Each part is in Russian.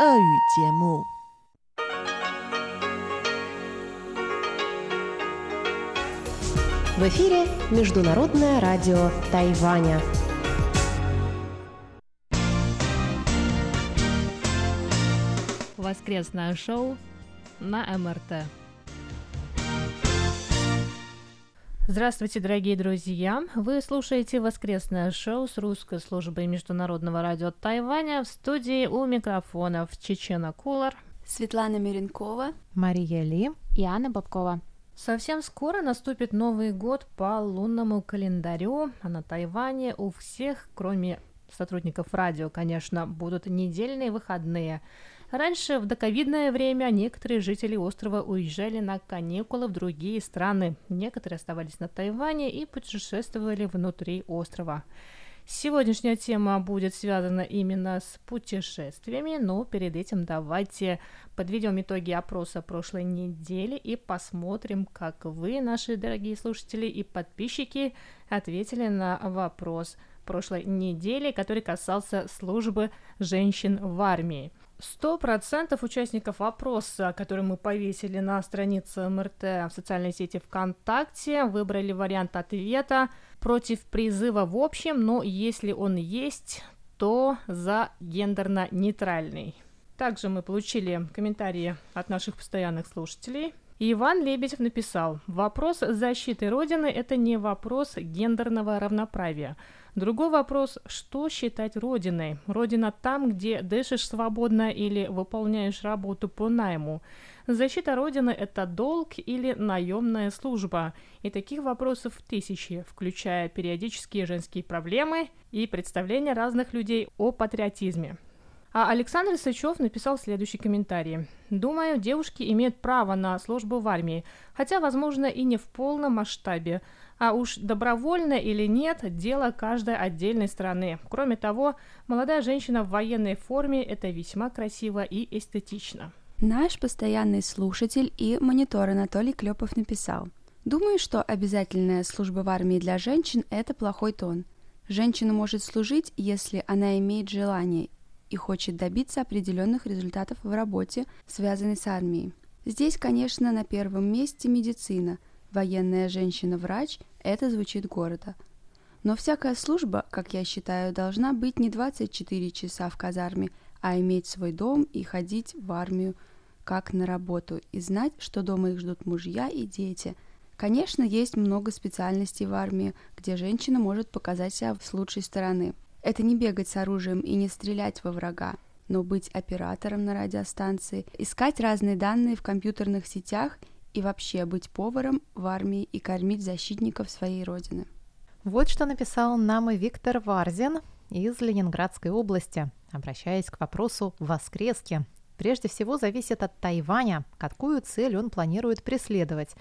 俄语节目。В эфире Международное радио Тайваня. Воскресное шоу на МРТ. Здравствуйте, дорогие друзья! Вы слушаете воскресное шоу с русской службой Международного радио Тайваня в студии у микрофонов Чечена Кулар, Светлана Миренкова, Мария Ли и Анна Бабкова. Совсем скоро наступит Новый год по лунному календарю, а на Тайване у всех, кроме сотрудников радио, конечно, будут недельные выходные – Раньше, в доковидное время, некоторые жители острова уезжали на каникулы в другие страны. Некоторые оставались на Тайване и путешествовали внутри острова. Сегодняшняя тема будет связана именно с путешествиями, но перед этим давайте подведем итоги опроса прошлой недели и посмотрим, как вы, наши дорогие слушатели и подписчики, ответили на вопрос прошлой недели, который касался службы женщин в армии. Сто процентов участников опроса, который мы повесили на странице МРТ в социальной сети ВКонтакте, выбрали вариант ответа против призыва в общем, но если он есть, то за гендерно-нейтральный. Также мы получили комментарии от наших постоянных слушателей. Иван Лебедев написал, вопрос защиты Родины – это не вопрос гендерного равноправия – Другой вопрос, что считать родиной? Родина там, где дышишь свободно или выполняешь работу по найму. Защита Родины – это долг или наемная служба. И таких вопросов тысячи, включая периодические женские проблемы и представления разных людей о патриотизме. А Александр Сычев написал следующий комментарий. «Думаю, девушки имеют право на службу в армии, хотя, возможно, и не в полном масштабе. А уж добровольно или нет, дело каждой отдельной страны. Кроме того, молодая женщина в военной форме – это весьма красиво и эстетично. Наш постоянный слушатель и монитор Анатолий Клепов написал. Думаю, что обязательная служба в армии для женщин – это плохой тон. Женщина может служить, если она имеет желание и хочет добиться определенных результатов в работе, связанной с армией. Здесь, конечно, на первом месте медицина – военная женщина-врач – это звучит города. Но всякая служба, как я считаю, должна быть не 24 часа в казарме, а иметь свой дом и ходить в армию как на работу, и знать, что дома их ждут мужья и дети. Конечно, есть много специальностей в армии, где женщина может показать себя с лучшей стороны. Это не бегать с оружием и не стрелять во врага, но быть оператором на радиостанции, искать разные данные в компьютерных сетях и вообще быть поваром в армии и кормить защитников своей родины. Вот что написал нам и Виктор Варзин из Ленинградской области, обращаясь к вопросу «воскрески». Прежде всего зависит от Тайваня, какую цель он планирует преследовать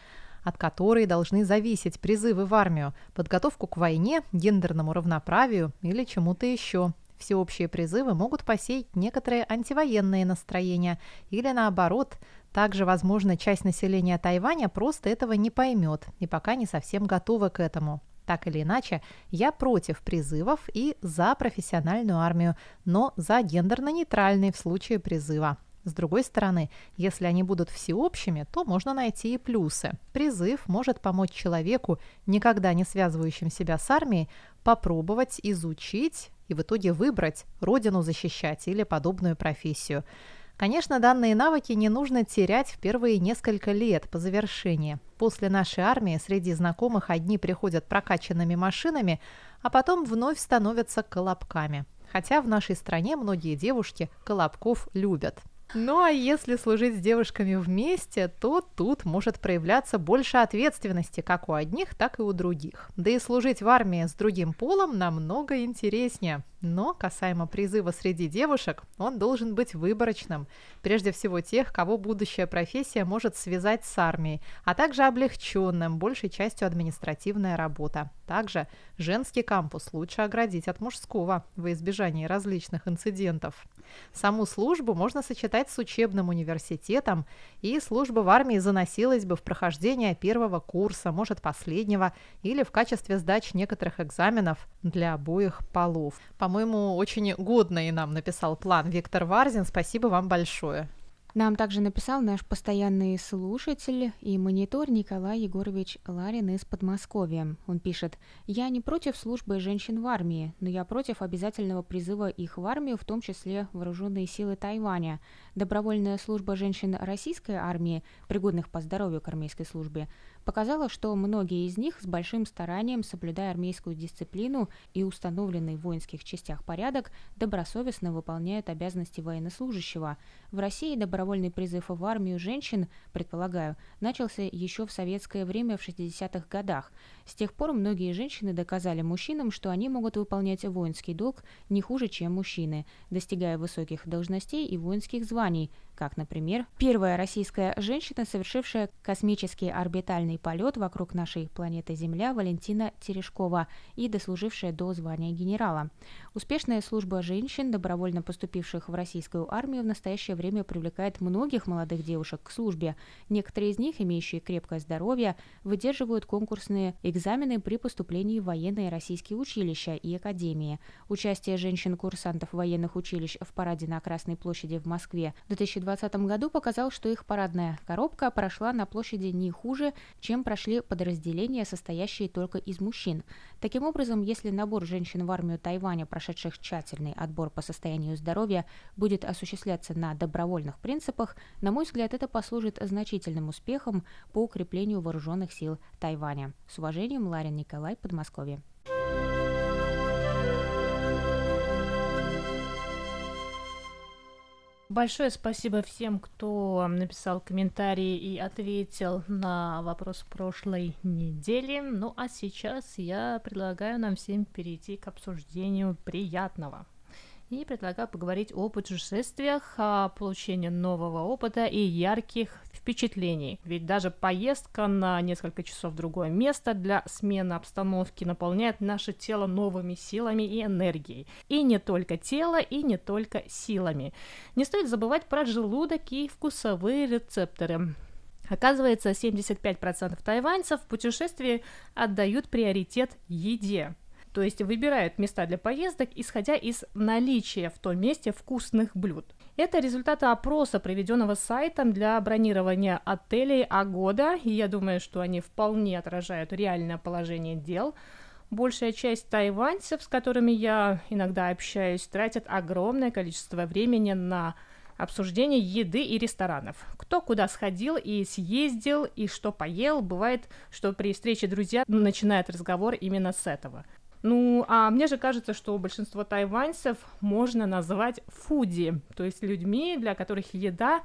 от которой должны зависеть призывы в армию, подготовку к войне, гендерному равноправию или чему-то еще. Всеобщие призывы могут посеять некоторые антивоенные настроения или, наоборот, также, возможно, часть населения Тайваня просто этого не поймет и пока не совсем готова к этому. Так или иначе, я против призывов и за профессиональную армию, но за гендерно-нейтральный в случае призыва. С другой стороны, если они будут всеобщими, то можно найти и плюсы. Призыв может помочь человеку, никогда не связывающим себя с армией, попробовать изучить и в итоге выбрать родину защищать или подобную профессию. Конечно, данные навыки не нужно терять в первые несколько лет по завершении. После нашей армии среди знакомых одни приходят прокачанными машинами, а потом вновь становятся колобками. Хотя в нашей стране многие девушки колобков любят. Ну а если служить с девушками вместе, то тут может проявляться больше ответственности как у одних, так и у других. Да и служить в армии с другим полом намного интереснее. Но касаемо призыва среди девушек, он должен быть выборочным. Прежде всего тех, кого будущая профессия может связать с армией, а также облегченным, большей частью административная работа. Также женский кампус лучше оградить от мужского во избежание различных инцидентов. Саму службу можно сочетать стать с учебным университетом, и служба в армии заносилась бы в прохождение первого курса, может, последнего, или в качестве сдачи некоторых экзаменов для обоих полов. По-моему, очень годный нам написал план Виктор Варзин. Спасибо вам большое. Нам также написал наш постоянный слушатель и монитор Николай Егорович Ларин из Подмосковья. Он пишет, «Я не против службы женщин в армии, но я против обязательного призыва их в армию, в том числе вооруженные силы Тайваня. Добровольная служба женщин российской армии, пригодных по здоровью к армейской службе, показала, что многие из них с большим старанием, соблюдая армейскую дисциплину и установленный в воинских частях порядок, добросовестно выполняют обязанности военнослужащего. В России добровольный призыв в армию женщин, предполагаю, начался еще в советское время в 60-х годах. С тех пор многие женщины доказали мужчинам, что они могут выполнять воинский долг не хуже, чем мужчины, достигая высоких должностей и воинских званий, как, например, первая российская женщина, совершившая космический орбитальный полет вокруг нашей планеты Земля Валентина Терешкова и дослужившая до звания генерала. Успешная служба женщин, добровольно поступивших в российскую армию, в настоящее время привлекает многих молодых девушек к службе. Некоторые из них, имеющие крепкое здоровье, выдерживают конкурсные экзамены при поступлении в военные российские училища и академии. Участие женщин-курсантов военных училищ в параде на Красной площади в Москве в 2020 2020 году показал, что их парадная коробка прошла на площади не хуже, чем прошли подразделения, состоящие только из мужчин. Таким образом, если набор женщин в армию Тайваня, прошедших тщательный отбор по состоянию здоровья, будет осуществляться на добровольных принципах, на мой взгляд, это послужит значительным успехом по укреплению вооруженных сил Тайваня. С уважением, Ларин Николай, Подмосковье. Большое спасибо всем, кто написал комментарии и ответил на вопрос прошлой недели. Ну а сейчас я предлагаю нам всем перейти к обсуждению приятного и предлагаю поговорить о путешествиях, о получении нового опыта и ярких впечатлений. Ведь даже поездка на несколько часов в другое место для смены обстановки наполняет наше тело новыми силами и энергией. И не только тело, и не только силами. Не стоит забывать про желудок и вкусовые рецепторы. Оказывается, 75% тайваньцев в путешествии отдают приоритет еде то есть выбирают места для поездок, исходя из наличия в том месте вкусных блюд. Это результаты опроса, проведенного сайтом для бронирования отелей Агода, и я думаю, что они вполне отражают реальное положение дел. Большая часть тайваньцев, с которыми я иногда общаюсь, тратят огромное количество времени на обсуждение еды и ресторанов. Кто куда сходил и съездил, и что поел. Бывает, что при встрече друзья начинают разговор именно с этого. Ну, а мне же кажется, что большинство тайваньцев можно назвать фуди, то есть людьми, для которых еда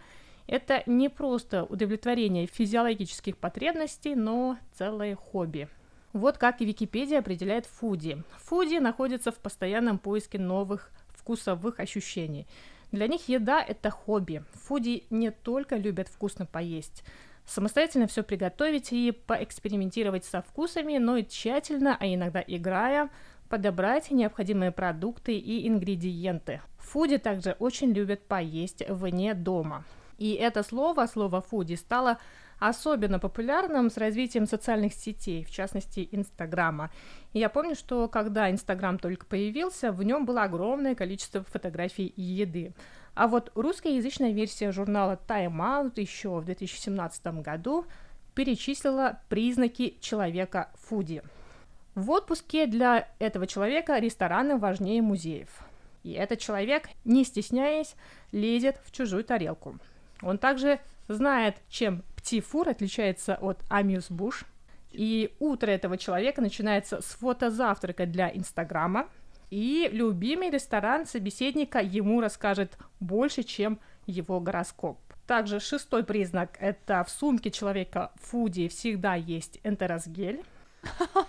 это не просто удовлетворение физиологических потребностей, но целое хобби. Вот как и Википедия определяет фуди. Фуди находится в постоянном поиске новых вкусовых ощущений. Для них еда – это хобби. Фуди не только любят вкусно поесть, самостоятельно все приготовить и поэкспериментировать со вкусами, но и тщательно, а иногда играя, подобрать необходимые продукты и ингредиенты. Фуди также очень любят поесть вне дома. И это слово, слово фуди, стало особенно популярным с развитием социальных сетей, в частности Инстаграма. И я помню, что когда Инстаграм только появился, в нем было огромное количество фотографий еды. А вот русскоязычная версия журнала Time Out еще в 2017 году перечислила признаки человека фуди. В отпуске для этого человека рестораны важнее музеев. И этот человек, не стесняясь, лезет в чужую тарелку. Он также знает, чем птифур отличается от амьюз-буш. И утро этого человека начинается с фотозавтрака для Инстаграма – и любимый ресторан собеседника ему расскажет больше, чем его гороскоп. Также шестой признак – это в сумке человека фуди всегда есть энтеросгель.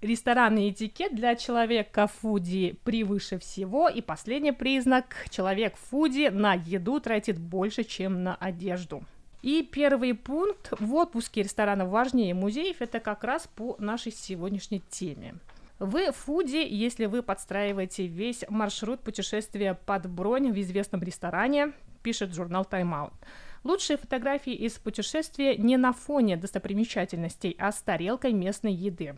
Ресторанный этикет для человека фуди превыше всего. И последний признак – человек фуди на еду тратит больше, чем на одежду. И первый пункт в отпуске ресторанов важнее музеев – это как раз по нашей сегодняшней теме – Вы фуди, если вы подстраиваете весь маршрут путешествия под бронь в известном ресторане, пишет журнал Time Out. Лучшие фотографии из путешествия не на фоне достопримечательностей, а с тарелкой местной еды.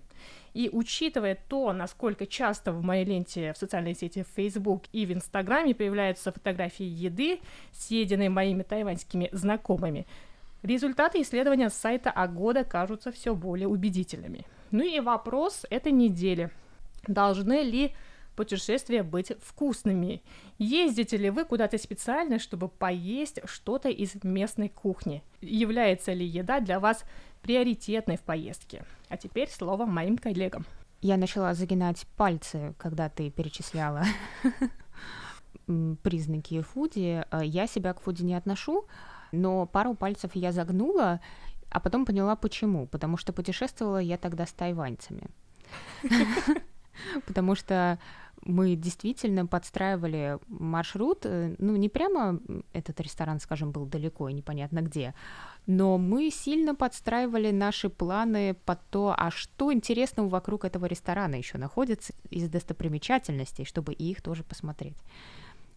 И учитывая то, насколько часто в моей ленте в социальной сети Facebook и в Инстаграме появляются фотографии еды, съеденной моими тайваньскими знакомыми, результаты исследования с сайта Агода кажутся все более убедительными. Ну и вопрос этой недели. Должны ли путешествия быть вкусными. Ездите ли вы куда-то специально, чтобы поесть что-то из местной кухни? Является ли еда для вас приоритетной в поездке? А теперь слово моим коллегам. Я начала загинать пальцы, когда ты перечисляла признаки фуди. Я себя к фуди не отношу, но пару пальцев я загнула, а потом поняла почему. Потому что путешествовала я тогда с тайваньцами. Потому что мы действительно подстраивали маршрут, э, ну, не прямо этот ресторан, скажем, был далеко и непонятно где, но мы сильно подстраивали наши планы под то, а что интересного вокруг этого ресторана еще находится из достопримечательностей, чтобы и их тоже посмотреть.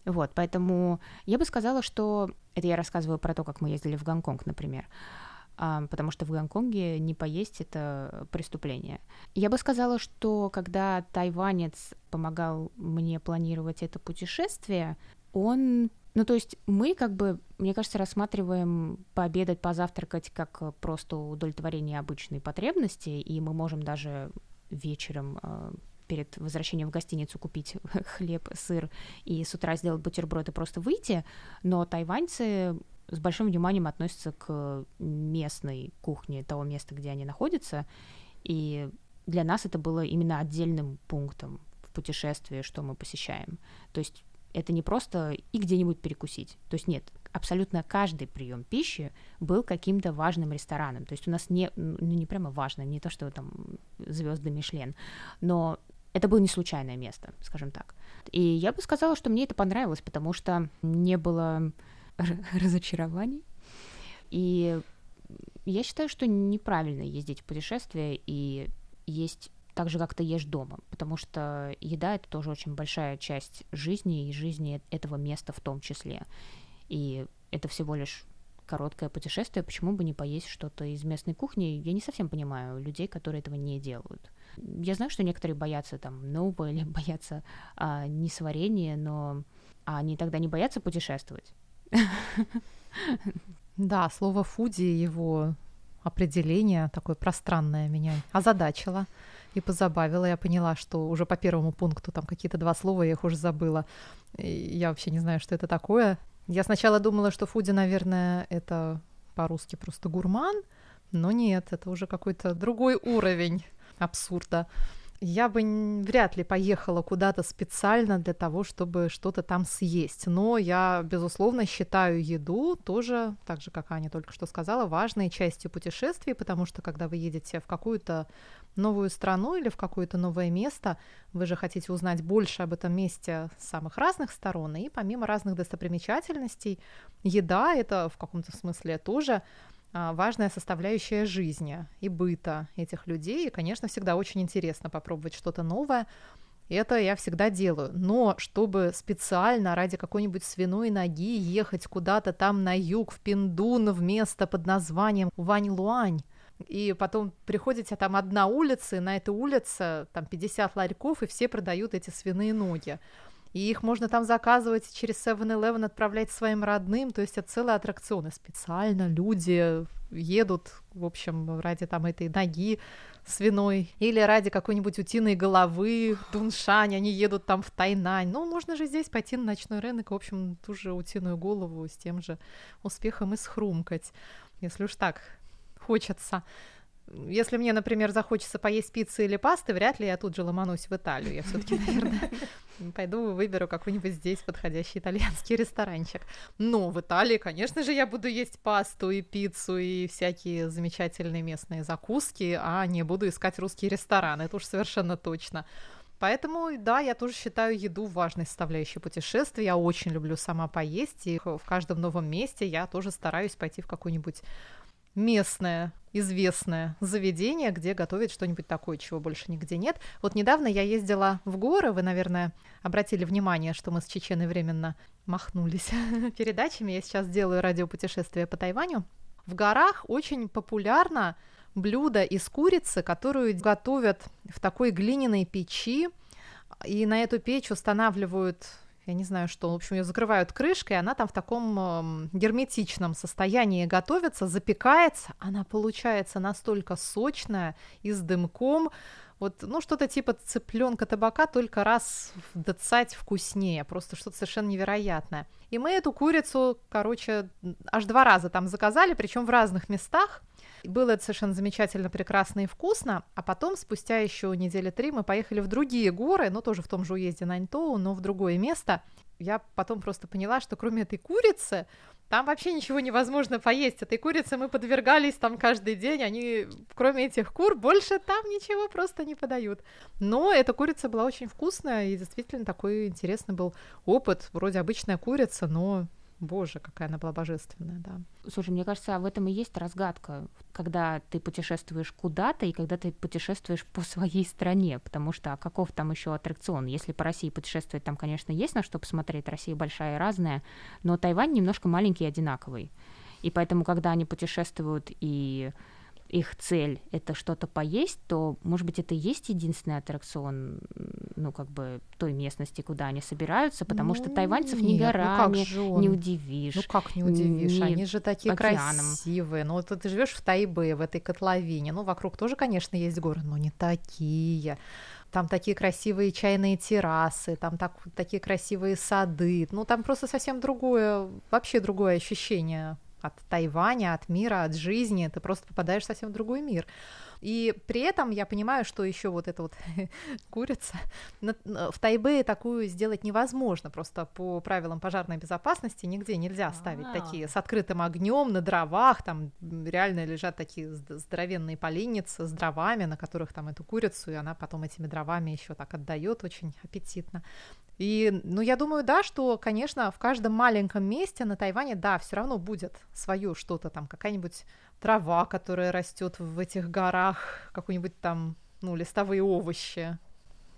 Вот, поэтому я бы сказала, что это я рассказываю про то, как мы ездили в Гонконг, например потому что в Гонконге не поесть это преступление. Я бы сказала, что когда тайванец помогал мне планировать это путешествие, он ну, то есть мы как бы, мне кажется, рассматриваем пообедать, позавтракать как просто удовлетворение обычной потребности, и мы можем даже вечером э, перед возвращением в гостиницу купить хлеб, сыр и с утра сделать бутерброд и просто выйти, но тайваньцы с большим вниманием относятся к местной кухне того места, где они находятся. И для нас это было именно отдельным пунктом в путешествии, что мы посещаем. То есть это не просто и где-нибудь перекусить. То есть нет, абсолютно каждый прием пищи был каким-то важным рестораном. То есть у нас не, ну не прямо важно, не то, что там звезды Мишлен, но это было не случайное место, скажем так. И я бы сказала, что мне это понравилось, потому что не было разочарований. И я считаю, что неправильно ездить в путешествие и есть так же, как ты ешь дома, потому что еда — это тоже очень большая часть жизни и жизни этого места в том числе. И это всего лишь короткое путешествие, почему бы не поесть что-то из местной кухни? Я не совсем понимаю людей, которые этого не делают. Я знаю, что некоторые боятся там нового или боятся а, несварения, но а они тогда не боятся путешествовать. Да, слово фуди, его определение такое пространное меня озадачило и позабавило. Я поняла, что уже по первому пункту там какие-то два слова, я их уже забыла. И я вообще не знаю, что это такое. Я сначала думала, что фуди, наверное, это по-русски просто гурман, но нет, это уже какой-то другой уровень абсурда я бы вряд ли поехала куда-то специально для того, чтобы что-то там съесть. Но я, безусловно, считаю еду тоже, так же, как Аня только что сказала, важной частью путешествий, потому что когда вы едете в какую-то новую страну или в какое-то новое место, вы же хотите узнать больше об этом месте с самых разных сторон, и помимо разных достопримечательностей, еда — это в каком-то смысле тоже важная составляющая жизни и быта этих людей. И, конечно, всегда очень интересно попробовать что-то новое. Это я всегда делаю. Но чтобы специально ради какой-нибудь свиной ноги ехать куда-то там на юг, в Пиндун, в место под названием Вань-Луань, и потом приходите, а там одна улица, и на этой улице там 50 ларьков, и все продают эти свиные ноги и их можно там заказывать через 7-Eleven, отправлять своим родным, то есть это целые аттракционы специально, люди едут, в общем, ради там этой ноги свиной, или ради какой-нибудь утиной головы, Дуншань, они едут там в Тайнань, ну, можно же здесь пойти на ночной рынок, в общем, ту же утиную голову с тем же успехом и схрумкать, если уж так хочется. Если мне, например, захочется поесть пиццы или пасты, вряд ли я тут же ломанусь в Италию. Я все-таки, наверное, пойду выберу какой-нибудь здесь подходящий итальянский ресторанчик. Но в Италии, конечно же, я буду есть пасту и пиццу и всякие замечательные местные закуски, а не буду искать русские рестораны. Это уж совершенно точно. Поэтому, да, я тоже считаю еду важной составляющей путешествия. Я очень люблю сама поесть, и в каждом новом месте я тоже стараюсь пойти в какой-нибудь местное известное заведение, где готовят что-нибудь такое, чего больше нигде нет. Вот недавно я ездила в горы, вы, наверное, обратили внимание, что мы с Чеченой временно махнулись передачами. Я сейчас делаю радиопутешествие по Тайваню. В горах очень популярно блюдо из курицы, которую готовят в такой глиняной печи, и на эту печь устанавливают я не знаю что, в общем, ее закрывают крышкой, она там в таком э, герметичном состоянии готовится, запекается, она получается настолько сочная и с дымком, вот, ну, что-то типа цыпленка табака, только раз в вкуснее, просто что-то совершенно невероятное. И мы эту курицу, короче, аж два раза там заказали, причем в разных местах. Было это совершенно замечательно, прекрасно и вкусно. А потом, спустя еще недели три, мы поехали в другие горы, ну, тоже в том же уезде Наньтоу, но в другое место. Я потом просто поняла, что кроме этой курицы, там вообще ничего невозможно поесть. Этой курице мы подвергались там каждый день. Они, кроме этих кур, больше там ничего просто не подают. Но эта курица была очень вкусная, и действительно такой интересный был опыт. Вроде обычная курица, но Боже, какая она была божественная, да. Слушай, мне кажется, в этом и есть разгадка, когда ты путешествуешь куда-то и когда ты путешествуешь по своей стране, потому что а каков там еще аттракцион? Если по России путешествовать, там, конечно, есть на что посмотреть, Россия большая и разная, но Тайвань немножко маленький и одинаковый. И поэтому, когда они путешествуют и их цель это что-то поесть, то, может быть, это и есть единственный аттракцион, ну, как бы, той местности, куда они собираются, потому ну, что тайваньцев нет, ни горами ну не удивишь. Ну, как не удивишь? Ни они же такие океаном. красивые. Ну, вот ты живешь в Тайбе, в этой котловине. Ну, вокруг тоже, конечно, есть горы, но не такие там такие красивые чайные террасы, там так, такие красивые сады, ну там просто совсем другое, вообще другое ощущение от Тайваня, от мира, от жизни, ты просто попадаешь совсем в другой мир. И при этом я понимаю, что еще вот эта вот курица в Тайбэе такую сделать невозможно, просто по правилам пожарной безопасности нигде нельзя ставить А-а-а. такие с открытым огнем на дровах, там реально лежат такие здоровенные поленницы с дровами, на которых там эту курицу, и она потом этими дровами еще так отдает очень аппетитно. И, ну, я думаю, да, что, конечно, в каждом маленьком месте на Тайване, да, все равно будет свое что-то там, какая-нибудь трава, которая растет в этих горах, какой-нибудь там, ну, листовые овощи,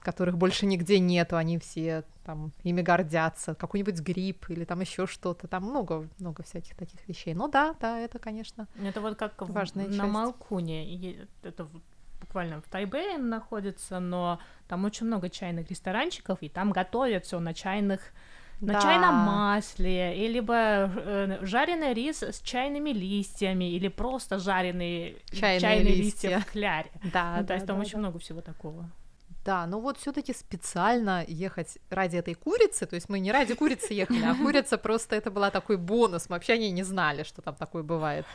которых больше нигде нету, они все там ими гордятся, какой-нибудь гриб или там еще что-то, там много, много всяких таких вещей. Ну да, да, это, конечно, Это вот как важная в, часть. на Малкуне, это буквально в Тайбэе находится, но там очень много чайных ресторанчиков, и там готовят все на чайных на да. чайном масле, и либо э, жареный рис с чайными листьями, или просто жареные чайные, чайные листья. листья в кляре. Да, ну, да, то есть да, там да, очень да. много всего такого. Да, но вот все-таки специально ехать ради этой курицы, то есть мы не ради курицы ехали, а курица просто это была такой бонус, мы вообще не знали, что там такое бывает.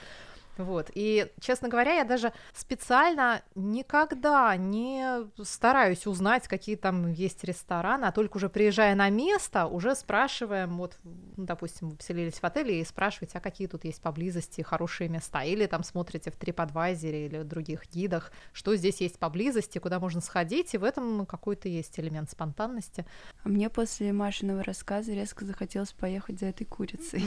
Вот. И, честно говоря, я даже специально никогда не стараюсь узнать, какие там есть рестораны, а только уже приезжая на место, уже спрашиваем, вот, ну, допустим, вы поселились в отеле и спрашиваете, а какие тут есть поблизости хорошие места, или там смотрите в TripAdvisor или в других гидах, что здесь есть поблизости, куда можно сходить, и в этом какой-то есть элемент спонтанности. А мне после Машиного рассказа резко захотелось поехать за этой курицей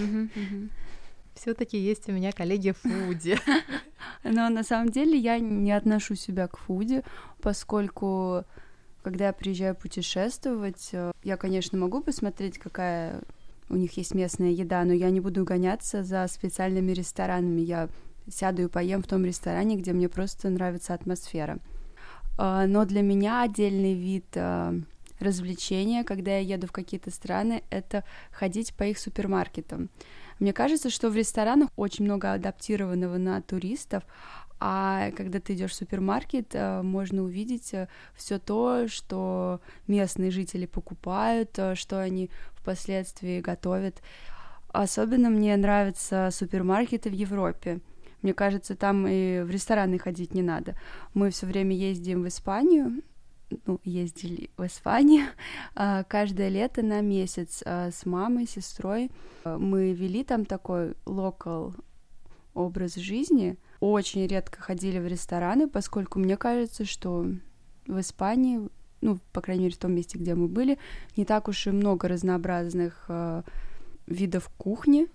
все-таки есть у меня коллеги фуди. Но на самом деле я не отношу себя к фуди, поскольку когда я приезжаю путешествовать, э, я, конечно, могу посмотреть, какая у них есть местная еда, но я не буду гоняться за специальными ресторанами. Я сяду и поем в том ресторане, где мне просто нравится атмосфера. А, но для меня отдельный вид развлечения, когда я еду в какие-то страны, это ходить по их супермаркетам. Мне кажется, что в ресторанах очень много адаптированного на туристов, а когда ты идешь в супермаркет, э, можно увидеть э, все то, что местные жители покупают, э, что они впоследствии готовят. Особенно мне нравятся супермаркеты в Европе. Мне кажется, там и в рестораны ходить не надо. Мы все время ездим в Испанию, ну, ездили в Испанию а, каждое лето на месяц а, с мамой, сестрой. Мы вели там такой локал образ жизни. Очень редко ходили в рестораны, поскольку мне кажется, что в Испании, ну, по крайней мере, в том месте, где мы были, не так уж и много разнообразных видов кухни.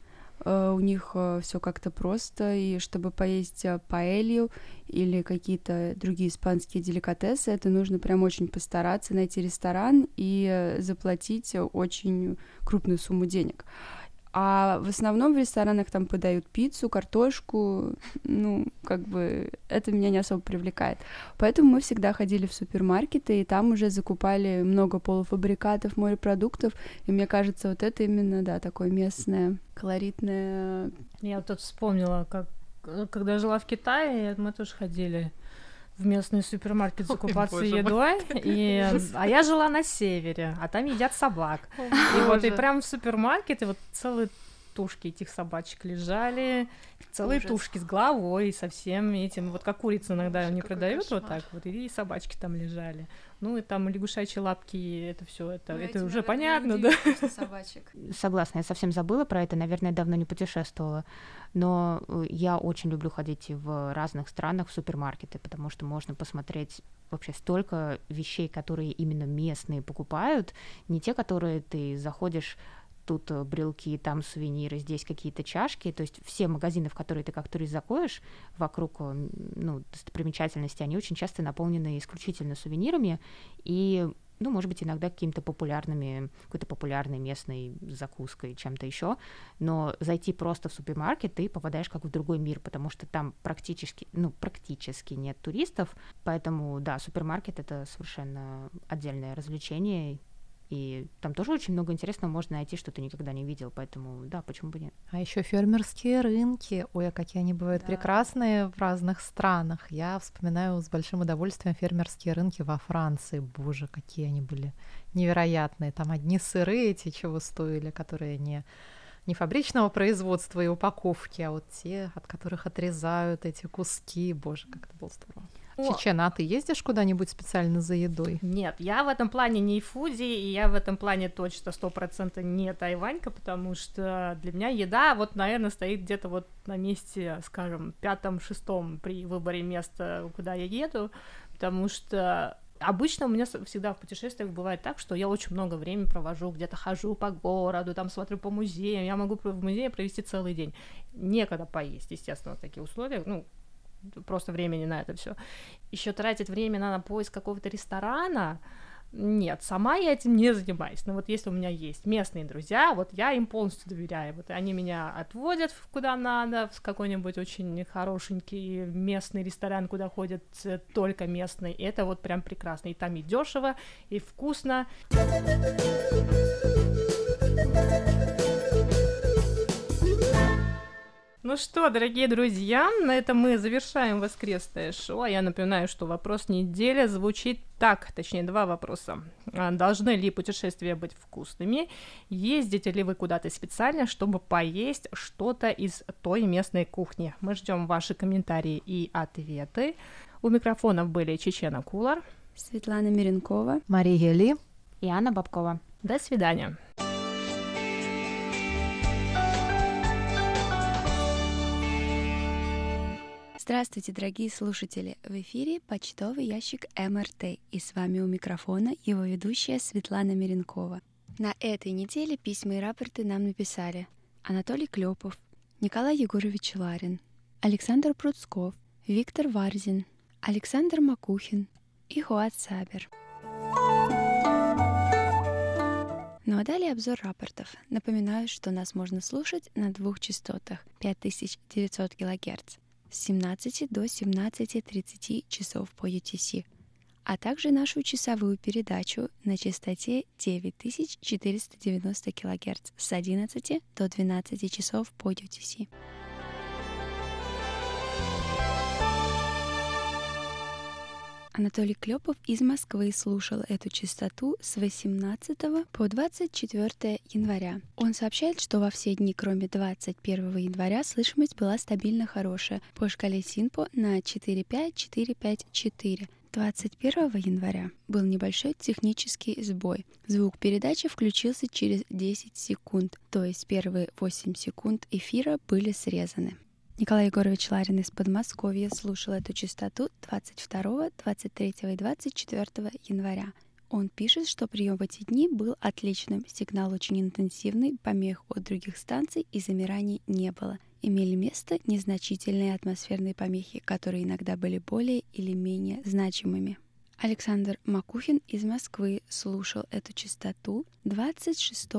Э, у них э, все как-то просто, и чтобы поесть э, паэлью или какие-то другие испанские деликатесы, это нужно прям очень постараться найти ресторан и заплатить очень крупную сумму денег. А в основном в ресторанах там подают пиццу, картошку, ну, как бы это меня не особо привлекает. Поэтому мы всегда ходили в супермаркеты, и там уже закупали много полуфабрикатов, морепродуктов, и мне кажется, вот это именно, да, такое местное, колоритное... Я тут вспомнила, как когда жила в Китае, мы тоже ходили в местный супермаркет закупаться Ой, едой, и, а я жила на севере, а там едят собак. О, и вот и прям в супермаркете вот целые тушки этих собачек лежали, целые Ужас. тушки с головой, со всем этим, вот как курицы иногда они продают кошмар. вот так вот, и собачки там лежали. Ну и там лягушачьи лапки, это все, это, ну, это уже понятно, да? Собачек. Согласна, я совсем забыла про это, наверное, давно не путешествовала, но э, я очень люблю ходить в разных странах в супермаркеты, потому что можно посмотреть вообще столько вещей, которые именно местные покупают, не те, которые ты заходишь тут э, брелки, там сувениры, здесь какие-то чашки. То есть все магазины, в которые ты как турист заходишь, вокруг э, ну, достопримечательности, они очень часто наполнены исключительно сувенирами и ну, может быть, иногда какими-то популярными, какой-то популярной местной закуской, чем-то еще, но зайти просто в супермаркет, ты попадаешь как в другой мир, потому что там практически, ну, практически нет туристов, поэтому, да, супермаркет — это совершенно отдельное развлечение, и там тоже очень много интересного можно найти, что ты никогда не видел, поэтому да, почему бы нет. А еще фермерские рынки, ой, а какие они бывают да. прекрасные в разных странах. Я вспоминаю с большим удовольствием фермерские рынки во Франции. Боже, какие они были невероятные. Там одни сыры эти чего стоили, которые не не фабричного производства и упаковки, а вот те, от которых отрезают эти куски. Боже, как это было здорово. Чечена, а ты ездишь куда-нибудь специально за едой? Нет, я в этом плане не фуди, и я в этом плане точно сто процентов не тайванька, потому что для меня еда вот, наверное, стоит где-то вот на месте, скажем, пятом-шестом при выборе места, куда я еду, потому что Обычно у меня всегда в путешествиях бывает так, что я очень много времени провожу, где-то хожу по городу, там смотрю по музеям, я могу в музее провести целый день. Некогда поесть, естественно, в таких условиях, ну, просто времени на это все. Еще тратить время на, на поиск какого-то ресторана, нет, сама я этим не занимаюсь. Но вот если у меня есть местные друзья, вот я им полностью доверяю. Вот они меня отводят куда надо, в какой-нибудь очень хорошенький местный ресторан, куда ходят э, только местные. Это вот прям прекрасно. И там и дешево, и вкусно. Ну что, дорогие друзья, на этом мы завершаем воскресное шоу. А я напоминаю, что вопрос недели звучит так, точнее, два вопроса. А, должны ли путешествия быть вкусными? Ездите ли вы куда-то специально, чтобы поесть что-то из той местной кухни? Мы ждем ваши комментарии и ответы. У микрофонов были Чечена Кулар, Светлана Миренкова, Мария Ли и Анна Бабкова. До свидания. Здравствуйте, дорогие слушатели! В эфире почтовый ящик МРТ, и с вами у микрофона его ведущая Светлана Миренкова. На этой неделе письма и рапорты нам написали Анатолий Клепов, Николай Егорович Ларин, Александр Пруцков, Виктор Варзин, Александр Макухин и Хуат Сабер. Ну а далее обзор рапортов. Напоминаю, что нас можно слушать на двух частотах 5900 кГц с 17 до 17.30 часов по UTC, а также нашу часовую передачу на частоте 9490 кГц с 11 до 12 часов по UTC. Анатолий Клепов из Москвы слушал эту частоту с 18 по 24 января. Он сообщает, что во все дни, кроме 21 января, слышимость была стабильно хорошая по шкале Синпо на 45454. 21 января был небольшой технический сбой. Звук передачи включился через 10 секунд, то есть первые 8 секунд эфира были срезаны. Николай Егорович Ларин из Подмосковья слушал эту частоту 22, 23 и 24 января. Он пишет, что прием в эти дни был отличным, сигнал очень интенсивный, помех от других станций и замираний не было. Имели место незначительные атмосферные помехи, которые иногда были более или менее значимыми. Александр Макухин из Москвы слушал эту частоту 26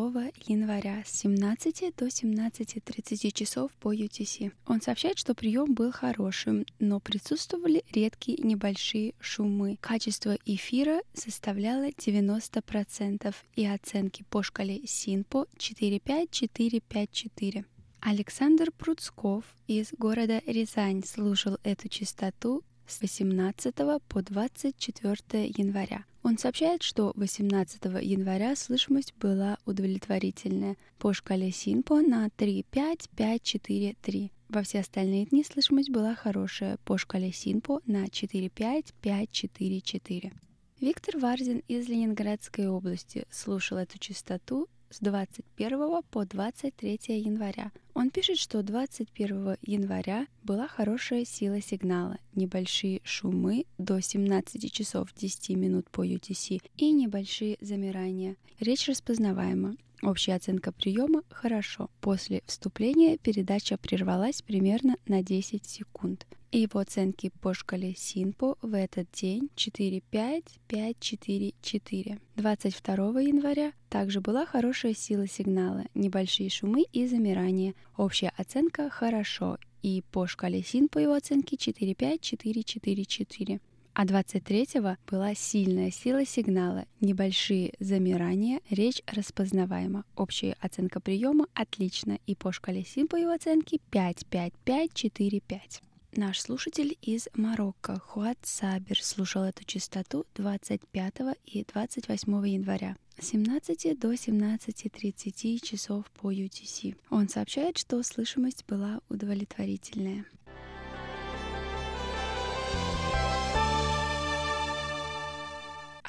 января с 17 до 17.30 часов по UTC. Он сообщает, что прием был хорошим, но присутствовали редкие небольшие шумы. Качество эфира составляло 90% и оценки по шкале СИНПО 45454. Александр Пруцков из города Рязань слушал эту частоту с 18 по 24 января. Он сообщает, что 18 января слышимость была удовлетворительная по шкале Синпо на 3-5-5-4-3. Во все остальные дни слышимость была хорошая по шкале Синпо на 4-5-5-4-4. Виктор Варзин из Ленинградской области слушал эту частоту с 21 по 23 января. Он пишет, что 21 января была хорошая сила сигнала, небольшие шумы до 17 часов 10 минут по UTC и небольшие замирания. Речь распознаваема. Общая оценка приема – хорошо. После вступления передача прервалась примерно на 10 секунд. Его оценки по шкале СИНПО в этот день 4-5-5-4-4. 22 января также была хорошая сила сигнала, небольшие шумы и замирания. Общая оценка «хорошо» и по шкале СИНПО его оценки 4-5-4-4-4 а 23-го была сильная сила сигнала, небольшие замирания, речь распознаваема. Общая оценка приема отлично, и по шкале СИМ по его оценке 5-5-5-4-5. Наш слушатель из Марокко, Хуат Сабер, слушал эту частоту 25 и 28 января. С 17 до 17.30 часов по UTC. Он сообщает, что слышимость была удовлетворительная.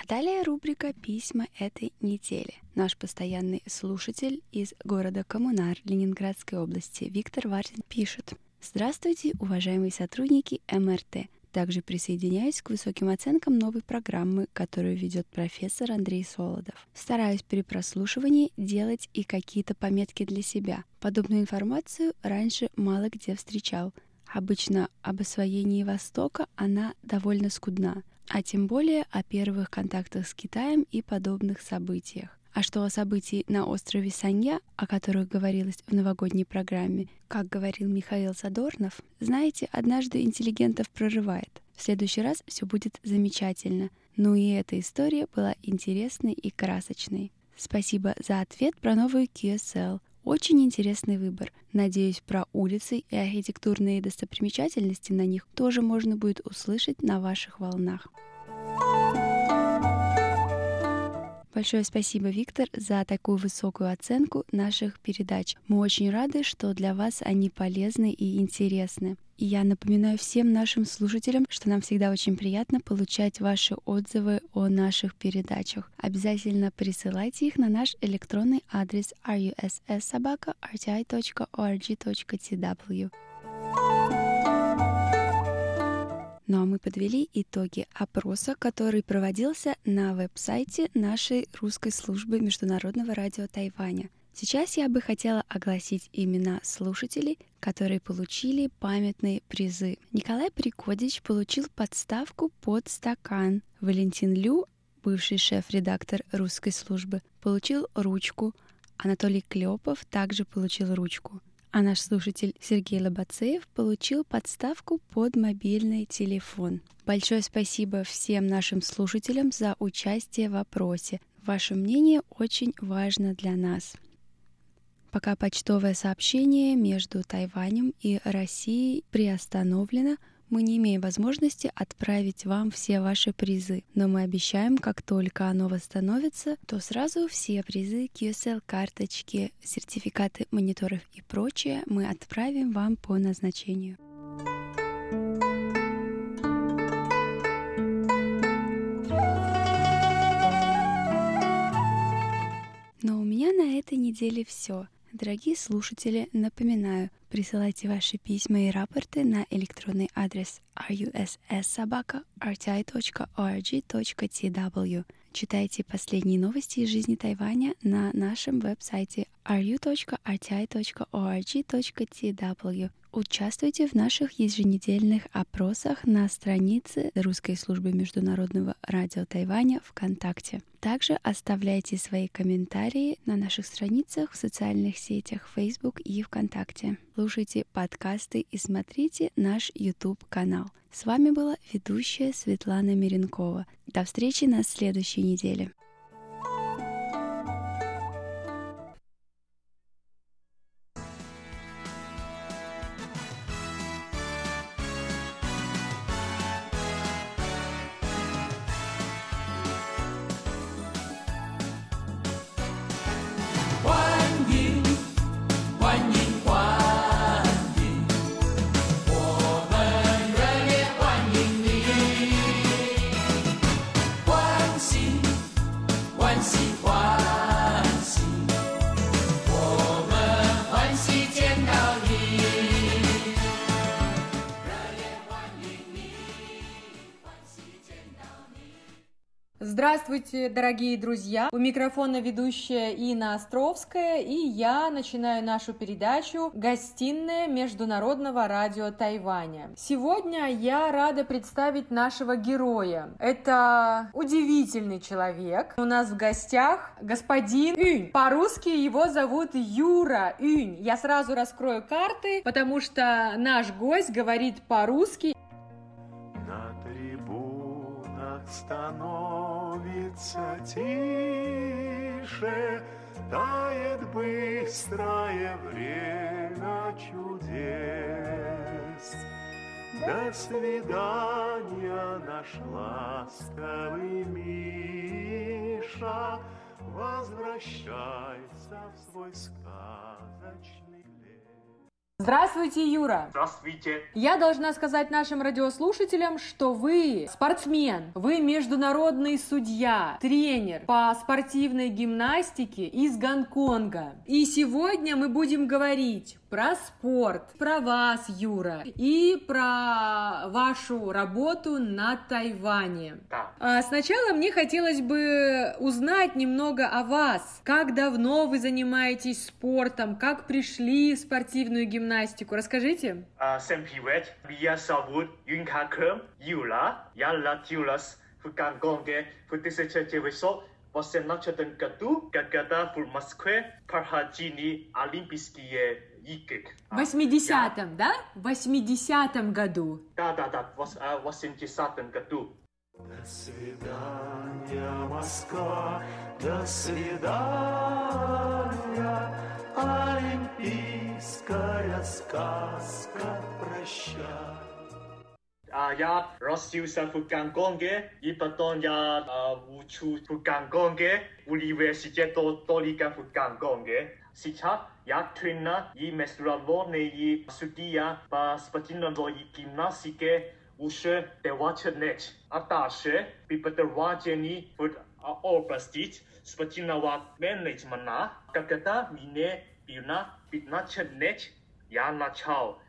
Далее рубрика «Письма этой недели». Наш постоянный слушатель из города Коммунар Ленинградской области Виктор Варзин пишет. Здравствуйте, уважаемые сотрудники МРТ. Также присоединяюсь к высоким оценкам новой программы, которую ведет профессор Андрей Солодов. Стараюсь при прослушивании делать и какие-то пометки для себя. Подобную информацию раньше мало где встречал. Обычно об освоении Востока она довольно скудна а тем более о первых контактах с Китаем и подобных событиях. А что о событии на острове Санья, о которых говорилось в новогодней программе, как говорил Михаил Задорнов, знаете, однажды интеллигентов прорывает. В следующий раз все будет замечательно. Ну и эта история была интересной и красочной. Спасибо за ответ про новую QSL. Очень интересный выбор. Надеюсь, про улицы и архитектурные достопримечательности на них тоже можно будет услышать на ваших волнах. Большое спасибо, Виктор, за такую высокую оценку наших передач. Мы очень рады, что для вас они полезны и интересны. И я напоминаю всем нашим слушателям, что нам всегда очень приятно получать ваши отзывы о наших передачах. Обязательно присылайте их на наш электронный адрес russsobaka.rti.org.tw. Ну а мы подвели итоги опроса, который проводился на веб-сайте нашей русской службы Международного радио Тайваня. Сейчас я бы хотела огласить имена слушателей, которые получили памятные призы. Николай Прикодич получил подставку под стакан. Валентин Лю, бывший шеф-редактор русской службы, получил ручку. Анатолий Клепов также получил ручку а наш слушатель Сергей Лобацеев получил подставку под мобильный телефон. Большое спасибо всем нашим слушателям за участие в опросе. Ваше мнение очень важно для нас. Пока почтовое сообщение между Тайванем и Россией приостановлено – мы не имеем возможности отправить вам все ваши призы, но мы обещаем, как только оно восстановится, то сразу все призы, QSL карточки, сертификаты мониторов и прочее мы отправим вам по назначению. Но у меня на этой неделе все. Дорогие слушатели, напоминаю, присылайте ваши письма и рапорты на электронный адрес russsobaka.rti.org.tw. Читайте последние новости из жизни Тайваня на нашем веб-сайте ru.rti.org.tw. Участвуйте в наших еженедельных опросах на странице Русской службы международного радио Тайваня ВКонтакте. Также оставляйте свои комментарии на наших страницах в социальных сетях Facebook и ВКонтакте. Слушайте подкасты и смотрите наш YouTube-канал. С вами была ведущая Светлана Миренкова. До встречи на следующей неделе. Здравствуйте, дорогие друзья! У микрофона ведущая Инна Островская, и я начинаю нашу передачу «Гостиная Международного радио Тайваня». Сегодня я рада представить нашего героя. Это удивительный человек. У нас в гостях господин Юнь. По-русски его зовут Юра Юнь. Я сразу раскрою карты, потому что наш гость говорит по-русски. Становится тише, Тает быстрое время чудес. До свидания, наш ласковый Миша, Возвращайся в свой сказочный. Здравствуйте, Юра! Здравствуйте. Я должна сказать нашим радиослушателям, что вы спортсмен, вы международный судья, тренер по спортивной гимнастике из Гонконга. И сегодня мы будем говорить про спорт, про вас, Юра, и про вашу работу на Тайване. Да. А Сначала мне хотелось бы узнать немного о вас. Как давно вы занимаетесь спортом? Как пришли в спортивную гимнастику? Расскажите. А, Всем привет. Меня зовут Юн Ка Кэм, Юра. Я родилась в Гонконге в 1918 году, когда в Москве проходили Олимпийские игры. В 80-м, да? В 80-м году. Да, да, да, в вос- а, 80 году. До свидания, Москва, до свидания, Олимпийская сказка, прощай. А я родился в Гонконге, и потом я а, учу в Гонконге, университет только в Гонконге. Сейчас я тренер и международный судья по спортивной гимнастике уже 20 лет. А дальше преподаватель в а, области спортивного менеджмента, когда мне было 15 лет, я начал заниматься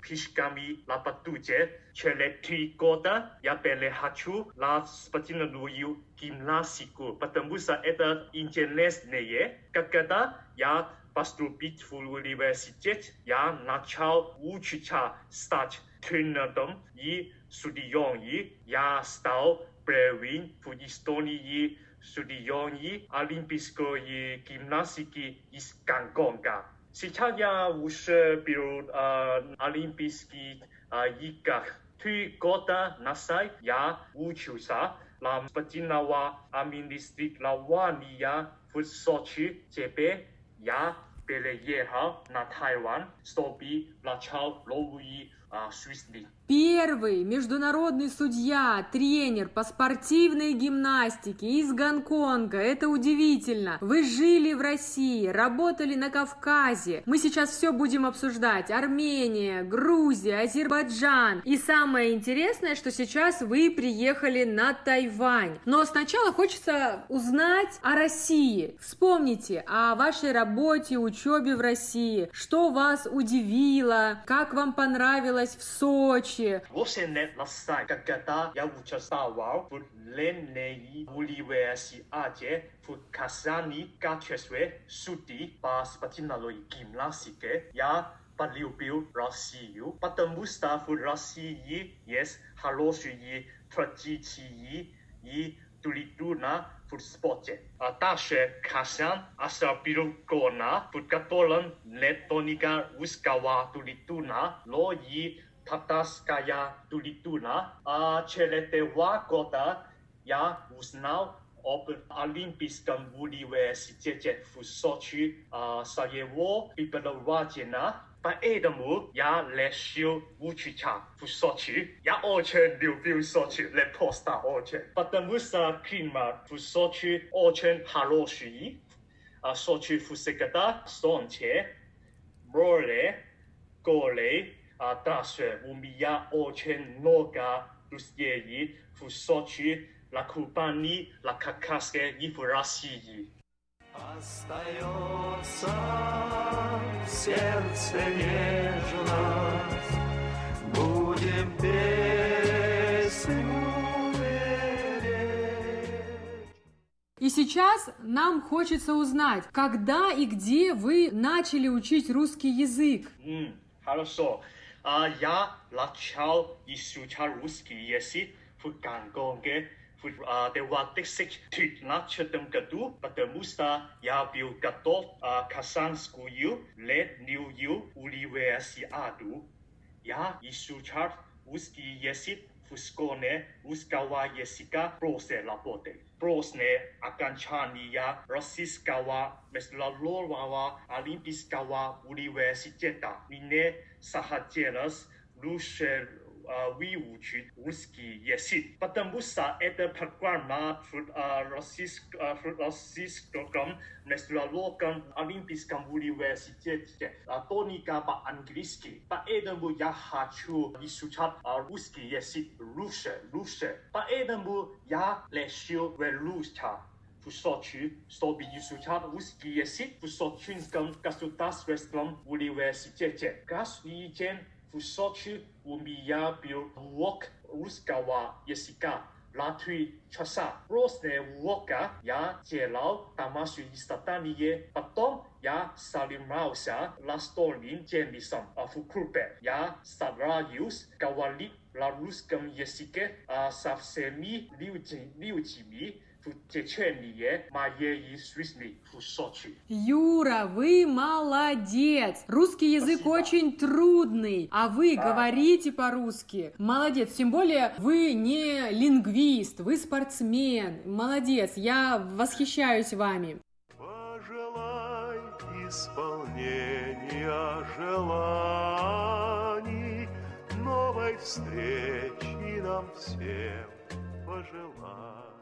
прыжками на батуте. Через три года я перехожу на спортивную гимнастику, потому что это интереснее. Когда я поступил в университет, я начал учиться стать тренером и судьей. Я стал первым в истории судьей олимпийской гимнастики из Гонконга. Сейчас я уже был э, олимпийский э, играх. Три года назад я учился на спортивного администрирования в Сочи. Теперь я переехал на Тайвань, жизнь. Первый международный судья, тренер по спортивной гимнастике из Гонконга. Это удивительно. Вы жили в России, работали на Кавказе. Мы сейчас все будем обсуждать. Армения, Грузия, Азербайджан. И самое интересное, что сейчас вы приехали на Тайвань. Но сначала хочется узнать о России. Вспомните о вашей работе, учебе в России. Что вас удивило? Как вам понравилось понравилось в Сочи. Вовсе нет ласай, когда я участвовал в ленней университете в Казани в качестве судьи по спортивной гимнастике. Я полюбил Россию, потому что в России есть хорошие традиции и культура в спорте. А также Казан оставил гона, в котором нет только русского культура, но и татарская культура. А через два года я узнал об Олимпийском университете в Сочи а, своего преподавателя Поэтому я решил учиться в Сочи. Я очень любил Сочи, не просто очень. Потому что климат в Сочи очень хороший. А Сочи всегда солнце, море, горы. А также у меня очень много друзей в Сочи, на Кубани, на Кавказе и в России. Остается в сердце нежность, будем. И сейчас нам хочется узнать, когда и где вы начали учить русский язык. М, хорошо. А, я начал изучать русский язык в Гонконге 啊！佢畫的色脫壓出咁嘅度，不得冇沙也表格多啊！卡山斯古要列紐要烏里維爾是阿度，也以數查烏斯基耶斯福斯哥呢烏斯加瓦耶斯加 pros 嘅拉波地 pros 呢阿甘查尼亞 rasis 加瓦 mesela lor 娃娃 alimpis 加瓦烏里維爾是傑達，你呢撒哈傑拉斯魯舍。Выучить русский язык, потому что эта программа в а, российск- а, в российском международном олимпийском университете а, только по-английски. Поэтому я хочу изучать а, русский язык лучше, лучше. Поэтому я решил вернуться в Сочи, чтобы изучать русский язык в Сочинском государственном университете. Каждый день в Сочи у меня был урок русского языка на три часа. После урока я делал домашние задания. Потом я занимался настольным теннисом а, в клубе. Я стараюсь говорить на русском языке а, со всеми людьми, людьми в течение моей жизни в Сочи. Юра, вы молодец! Русский язык Спасибо. очень трудный, а вы Да. говорите по-русски. Молодец, тем более вы не лингвист, вы спортсмен. Молодец, я восхищаюсь вами. Пожелай исполнения желаний, новой встречи нам всем пожелай.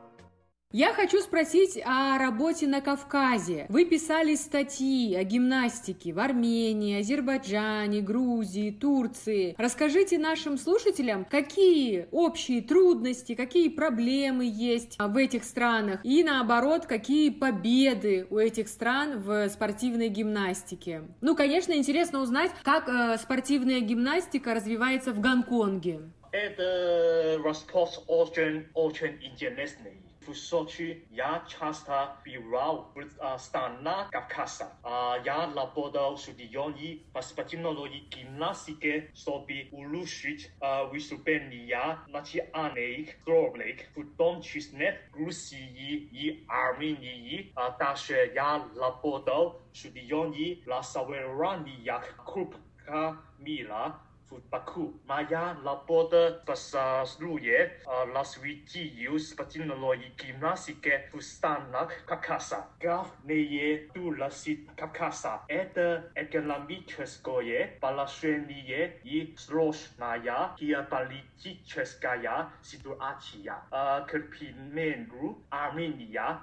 Я хочу спросить о работе на Кавказе. Вы писали статьи о гимнастике в Армении, Азербайджане, Грузии, Турции. Расскажите нашим слушателям, какие общие трудности, какие проблемы есть в этих странах и наоборот, какие победы у этих стран в спортивной гимнастике. Ну, конечно, интересно узнать, как э, спортивная гимнастика развивается в Гонконге. Это вопрос очень, очень интересный. В Сочи я часто бывал в а, странах Кавказа. А, Я работал судьей по спортивной гимнастике, чтобы улучшить а, выступления национальных сборных, в том числе Грузии и Армении. А Также я работал судьей на соревнованиях Кубка мира 复巴库玛雅拉波的巴萨路耶啊拉斯维基尤斯巴金诺伊吉纳西克福斯坦纳卡卡萨格内耶杜拉西卡卡萨埃德埃格拉米切斯戈耶巴拉什尼耶伊斯罗什纳雅基亚巴利基切斯加雅西杜阿奇亚啊科皮梅鲁阿梅尼亚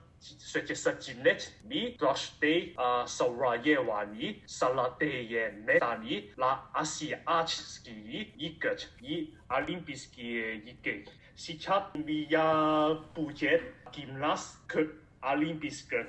страна, тренировочные стал армянской а, строгой очень плохая. Но а, эти страны стараются улучшить свои показатели, чтобы поднять свою национальную идентичность в Гонконге. Мы уже развиваем гимнастику полное сетесат сетесатинет ми драште саураевани салатее метани ла асиатские игры и олимпийские игры. Сейчас я будет гимнаст к олимпийских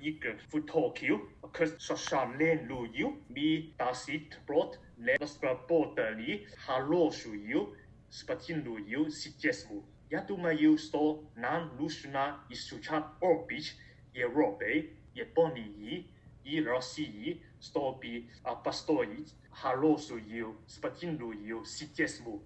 игр в Токио к сошалению ми дасит плод не разработали хорошую спортивную систему. Я думаю, что нам нужно изучать опыт Европы, Японии и России, чтобы построить хорошую спортивную систему.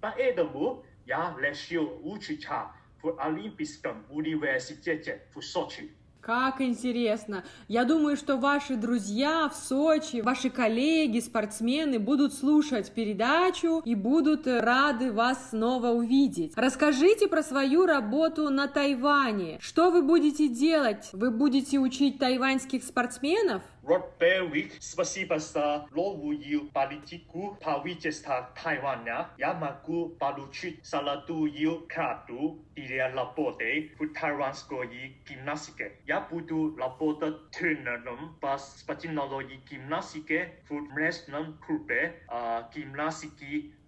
Поэтому я решил учиться в Олимпийском университете в Сочи. Как интересно. Я думаю, что ваши друзья в Сочи, ваши коллеги, спортсмены будут слушать передачу и будут рады вас снова увидеть. Расскажите про свою работу на Тайване. Что вы будете делать? Вы будете учить тайваньских спортсменов? Род Бервик, спасибо за новую политику правительства Тайваня. Я могу получить золотую карту для работы в тайванской гимнастике. Я буду работать тренером по спортивной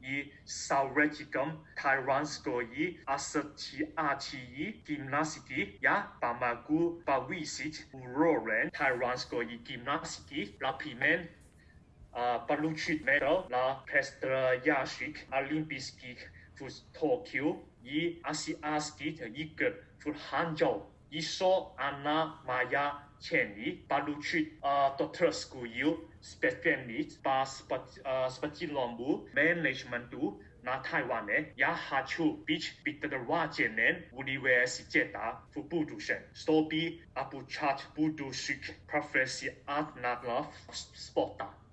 гимнастике в местном клубе гимнастики и советником Тайванской ассоциации гимнастики я помогу повысить уровень тайванской гимнастики. Например, получить медаль на предстоящих Олимпийских в Токио и Азиатских игр в Ханчжоу. Еще она моя цель получить докторскую специальность по спортивному менеджменту на Тайване. Я хочу быть преподавателем университета в будущем, чтобы обучать будущих профессионалов спорта. Будем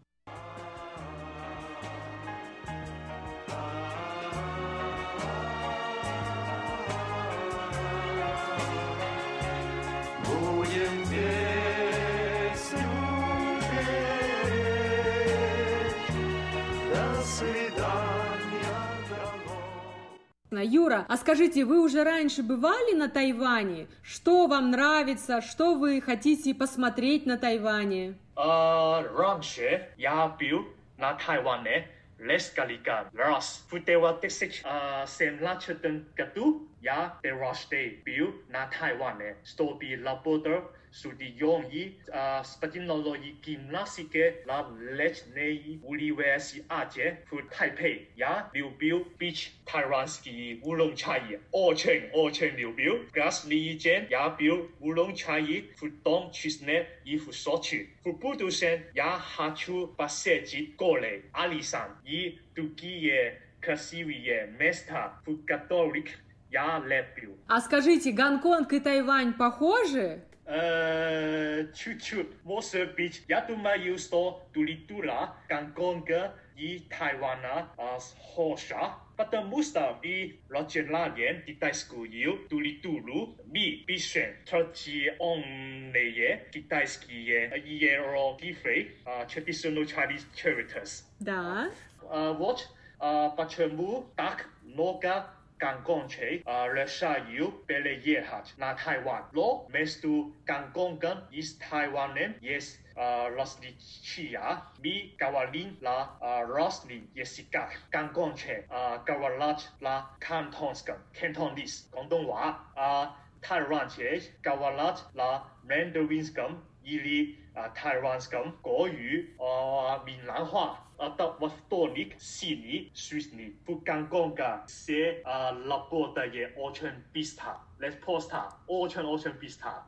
дорогой. Юра, а скажите, вы уже раньше бывали на Тайване? Что вам нравится? Что вы хотите посмотреть на Тайване? А, раньше я был на Тайване несколько раз. В 1917 году я дважды был на Тайване, чтобы работать студием и спортивной гимнастике на летней университете в Тайпей. Я любил пить тайванский улун-чай. Очень-очень любил. Каждый день я пил улун-чай в том числе и в Сочи. В будущем я хочу посетить горы Алисан и другие красивые места, в которых я люблю. А скажите, Гонконг и Тайвань похожи? Э, чуть-чуть, может быть. Я думаю, что культура Гонконга и Тайвана а, схожа, потому что мы разделяем китайскую культуру, мы пишем традиционные китайские иероглифы, а, traditional Chinese characters. Да. А, вот а, почему так много 刚刚才啊，热沙有别的也哈，那台湾罗，没事刚刚跟 is 台湾人 yes 啊，Rosnichia 米加瓦林啦啊羅斯尼也是 Jessica 啊，加瓦拉啦，Cantons 跟話广东话啊，台湾才加瓦拉啦，Mandarin 伊里。или а, тайванском, 国语, а, 闽南话. atau вторник, синий, свистни, в Гонконге все а, работает очень быстро, let's просто, очень-очень быстро.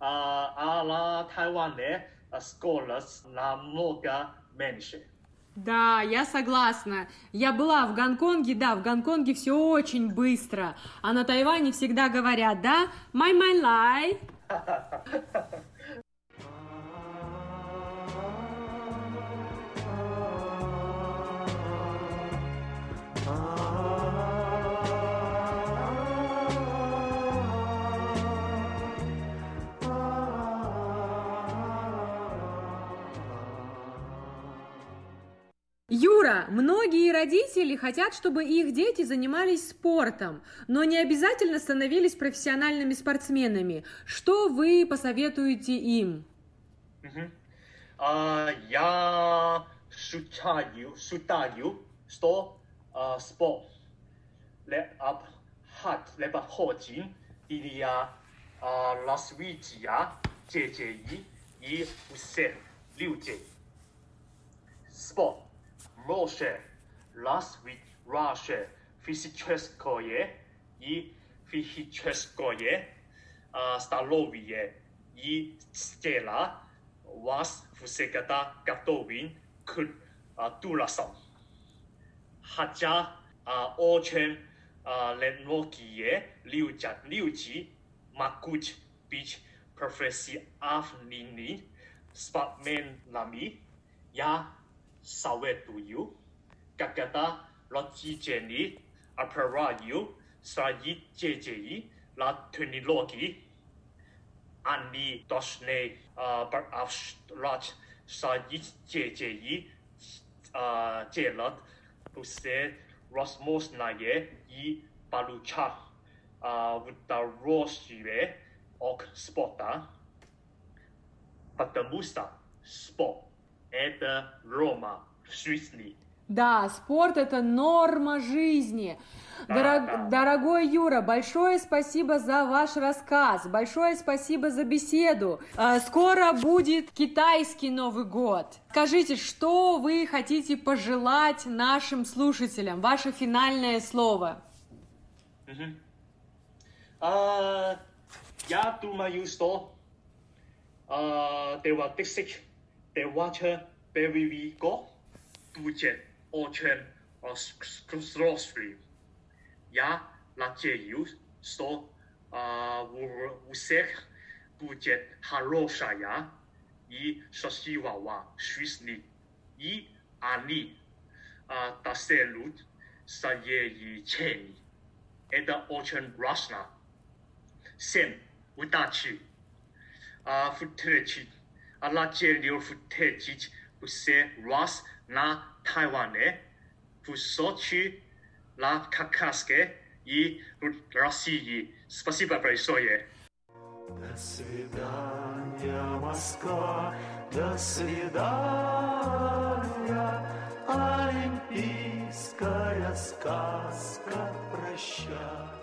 А, а на Тайване а, скорость намного меньше. Да, я согласна. Я была в Гонконге, да, в Гонконге все очень быстро. А на Тайване всегда говорят, да, my my lie. Юра, многие родители хотят, чтобы их дети занимались спортом, но не обязательно становились профессиональными спортсменами. Что вы посоветуете им? А, я считаю, считаю что а, спорт необходим, необходим для uh, а, развития детей и всех людей. Спорт Moshe, last week i Fisicheskoye, Y Fisicheskoye, ah, Staloviye, Y Stella, Was Fusegata Gatovin, Kut ah, Tulasan. Haja ah, Ochen Lenokie, Liuja, Liuji, Makuch Beach, Professor Afnini, Spatman Lami, Ya sawe tu yu, kakata la chi che ni, apara yu, sa yi che che yi, la tuni lo ki, ani doshne uh, par afsh rach, sa yi che che yi, che uh, lat, puse rosmos na ye, yi palu cha, with uh, the rose yue, ok spota, patamusta, spot. Это Рома жизни. Да, спорт это норма жизни. Да, Дорог- да. Дорогой Юра, большое спасибо за ваш рассказ, большое спасибо за беседу. А, Скоро будет китайский Новый год. Скажите, что вы хотите пожелать нашим слушателям? Ваше финальное слово. Мгм. А, я думаю, что а, 被挖穿，被圍攻，杜絕安全或斯羅斯流。呀，垃圾油所啊污污色，杜絕下落呀。以十四話話瑞士牛，以阿尼啊特色路十二二千二，呢度安全啦。先五大區，啊富特區。Счастливая жизнь. И они а, достигнут своей цели. Это очень важно. Всем удачи! А, встретить, а, надеюсь встретить всех вас на Тайване, в Сочи, на Кавказе и в России. Спасибо большое. До свидания, Москва, до свидания, Олимпийская сказка, прощай.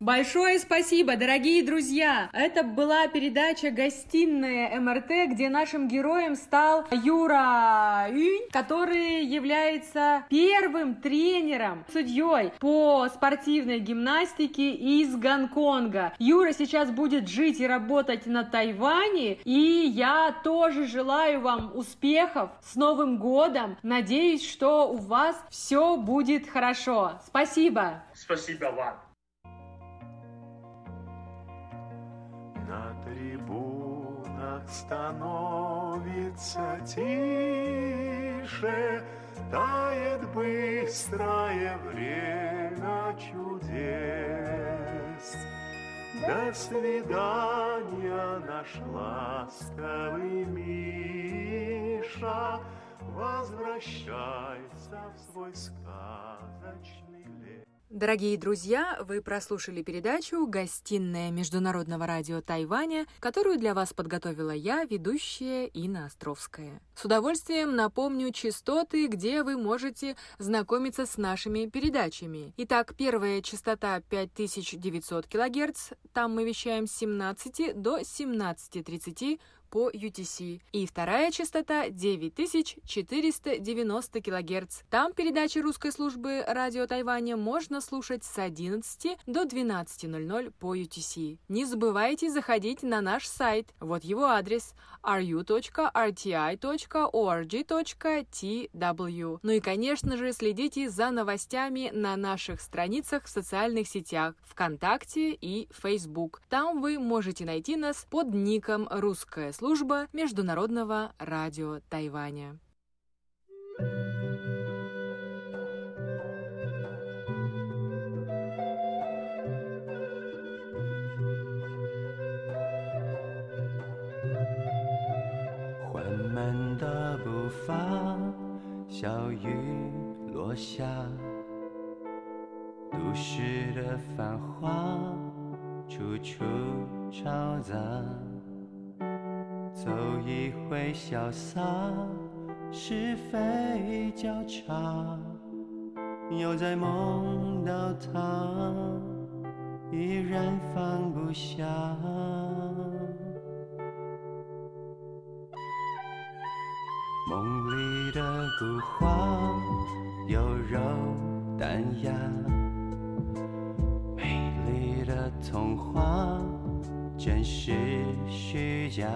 Большое спасибо, дорогие друзья! Это была передача «Гостиная МРТ», где нашим героем стал Юра Юнь, который является первым тренером, судьей по спортивной гимнастике из Гонконга. Юра сейчас будет жить и работать на Тайване, и я тоже желаю вам успехов с Новым годом. Надеюсь, что у вас все будет хорошо. Спасибо! Спасибо вам. Становится тише, Тает быстрое время чудес. До свидания, наш ласковый Миша, Возвращайся в свой сказочный. Дорогие друзья, вы прослушали передачу «Гостиная Международного радио Тайваня», которую для вас подготовила я, ведущая Инна Островская. С удовольствием напомню частоты, где вы можете знакомиться с нашими передачами. Итак, первая частота 5900 кГц, там мы вещаем с 17 до 17.30 по UTC. И вторая частота 9490 кГц. Там передачи русской службы радио Тайваня можно слушать с 11 до 12.00 по UTC. Не забывайте заходить на наш сайт. Вот его адрес ru.rti.org.tw. Ну и, конечно же, следите за новостями на наших страницах в социальных сетях ВКонтакте и Facebook. Там вы можете найти нас под ником «Русская служба Международного радио Тайваня». 雨落下，都市的繁华处处嘈杂， 走一回潇洒，是非交叉，又在梦到他，依然放不下。梦里的古画有柔淡雅，美丽的童话真实虚假，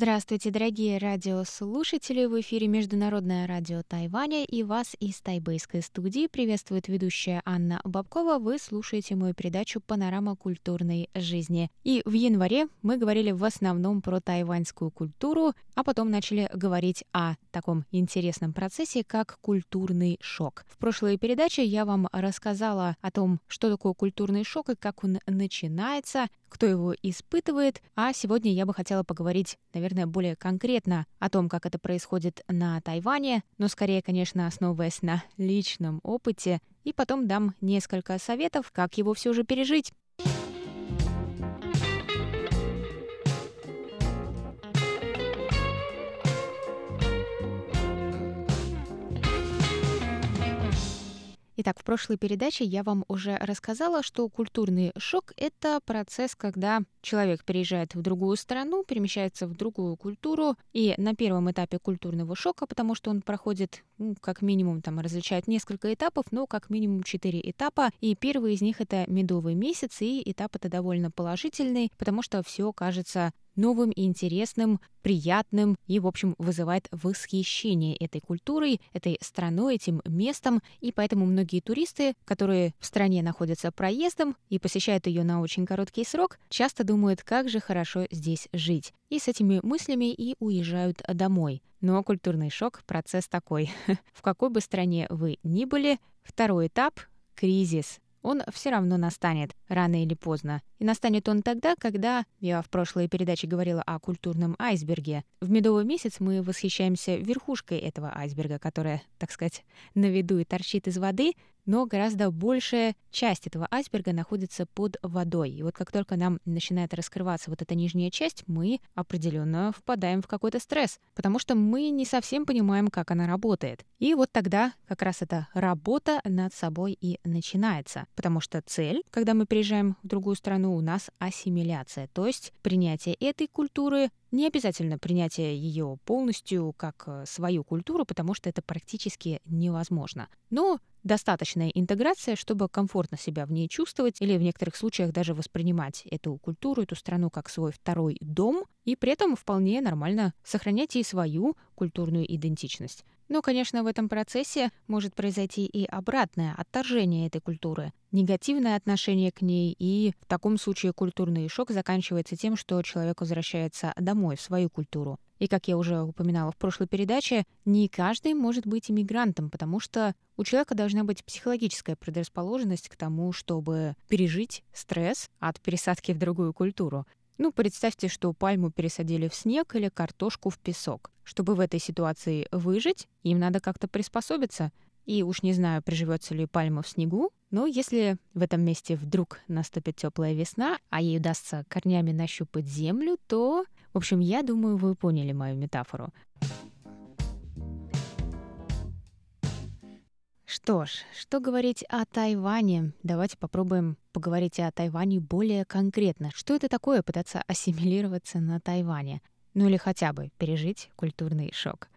Здравствуйте, дорогие радиослушатели! В эфире Международное радио Тайваня и вас из тайбэйской студии приветствует ведущая Анна Бабкова. Вы слушаете мою передачу «Панорама культурной жизни». И в январе мы говорили в основном про тайваньскую культуру, а потом начали говорить о таком интересном процессе, как культурный шок. В прошлой передаче я вам рассказала о том, что такое культурный шок и как он начинается, кто его испытывает, а сегодня я бы хотела поговорить, наверное, более конкретно о том, как это происходит на Тайване, но скорее, конечно, основываясь на личном опыте, и потом дам несколько советов, как его все же пережить. Итак, в прошлой передаче я вам уже рассказала, что культурный шок — это процесс, когда человек переезжает в другую страну, перемещается в другую культуру, и на первом этапе культурного шока, потому что он проходит, ну, как минимум, там различают несколько этапов, но как минимум четыре этапа, и первый из них — это медовый месяц, и этап это довольно положительный, потому что все кажется новым и интересным, приятным и, в общем, вызывает восхищение этой культурой, этой страной, этим местом. И поэтому многие туристы, которые в стране находятся проездом и посещают ее на очень короткий срок, часто думают, как же хорошо здесь жить. И с этими мыслями и уезжают домой. Но культурный шок — процесс такой. В какой бы стране вы ни были, второй этап — кризис, он все равно настанет, рано или поздно. И настанет он тогда, когда, я в прошлой передаче говорила о культурном айсберге, в медовый месяц мы восхищаемся верхушкой этого айсберга, которая, так сказать, на виду и торчит из воды, но гораздо большая часть этого айсберга находится под водой. И вот как только нам начинает раскрываться вот эта нижняя часть, мы определенно впадаем в какой-то стресс, потому что мы не совсем понимаем, как она работает. И вот тогда как раз эта работа над собой и начинается, потому что цель, когда мы приезжаем в другую страну, у нас ассимиляция, то есть принятие этой культуры, не обязательно принятие ее полностью как э, свою культуру, потому что это практически невозможно. Но достаточная интеграция, чтобы комфортно себя в ней чувствовать или в некоторых случаях даже воспринимать эту культуру, эту страну как свой второй дом, и при этом вполне нормально сохранять и свою культурную идентичность. Но, конечно, в этом процессе может произойти и обратное отторжение этой культуры, негативное отношение к ней, и в таком случае культурный шок заканчивается тем, что человек возвращается домой, в свою культуру. И, как я уже упоминала в прошлой передаче, не каждый может быть иммигрантом, потому что у человека должна быть психологическая предрасположенность к тому, чтобы пережить стресс от пересадки в другую культуру. Ну, представьте, что пальму пересадили в снег или картошку в песок. Чтобы в этой ситуации выжить, им надо как-то приспособиться. И уж не знаю, приживется ли пальма в снегу, но если в этом месте вдруг наступит теплая весна, а ей удастся корнями нащупать землю, то, в общем, я думаю, вы поняли мою метафору. Что ж, что говорить о Тайване? Давайте попробуем поговорить о Тайване более конкретно. Что это такое пытаться ассимилироваться на Тайване? Ну или хотя бы пережить культурный шок.